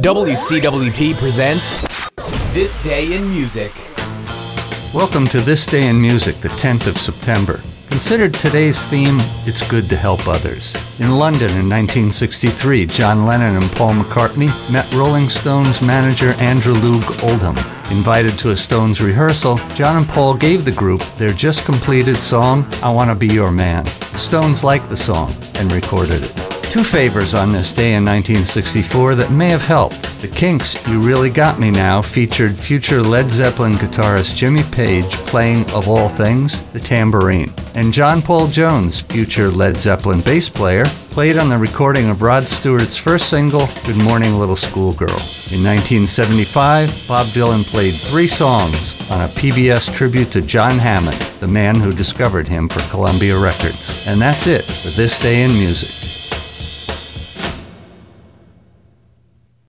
WCWP presents This Day in Music. Welcome to This Day in Music, the 10th of September. Considered today's theme, It's Good to Help Others. In London in 1963, John Lennon and Paul McCartney met Rolling Stones manager Andrew Loog Oldham. Invited to a Stones rehearsal, John and Paul gave the group their just completed song, I Wanna Be Your Man. Stones liked the song and recorded it. Two favors on this day in 1964 that may have helped. The Kinks' You Really Got Me Now featured future Led Zeppelin guitarist Jimmy Page playing, of all things, the tambourine. And John Paul Jones, future Led Zeppelin bass player, played on the recording of Rod Stewart's first single, Good Morning Little Schoolgirl. In 1975, Bob Dylan played three songs on a PBS tribute to John Hammond, the man who discovered him for Columbia Records. And that's it for this day in music.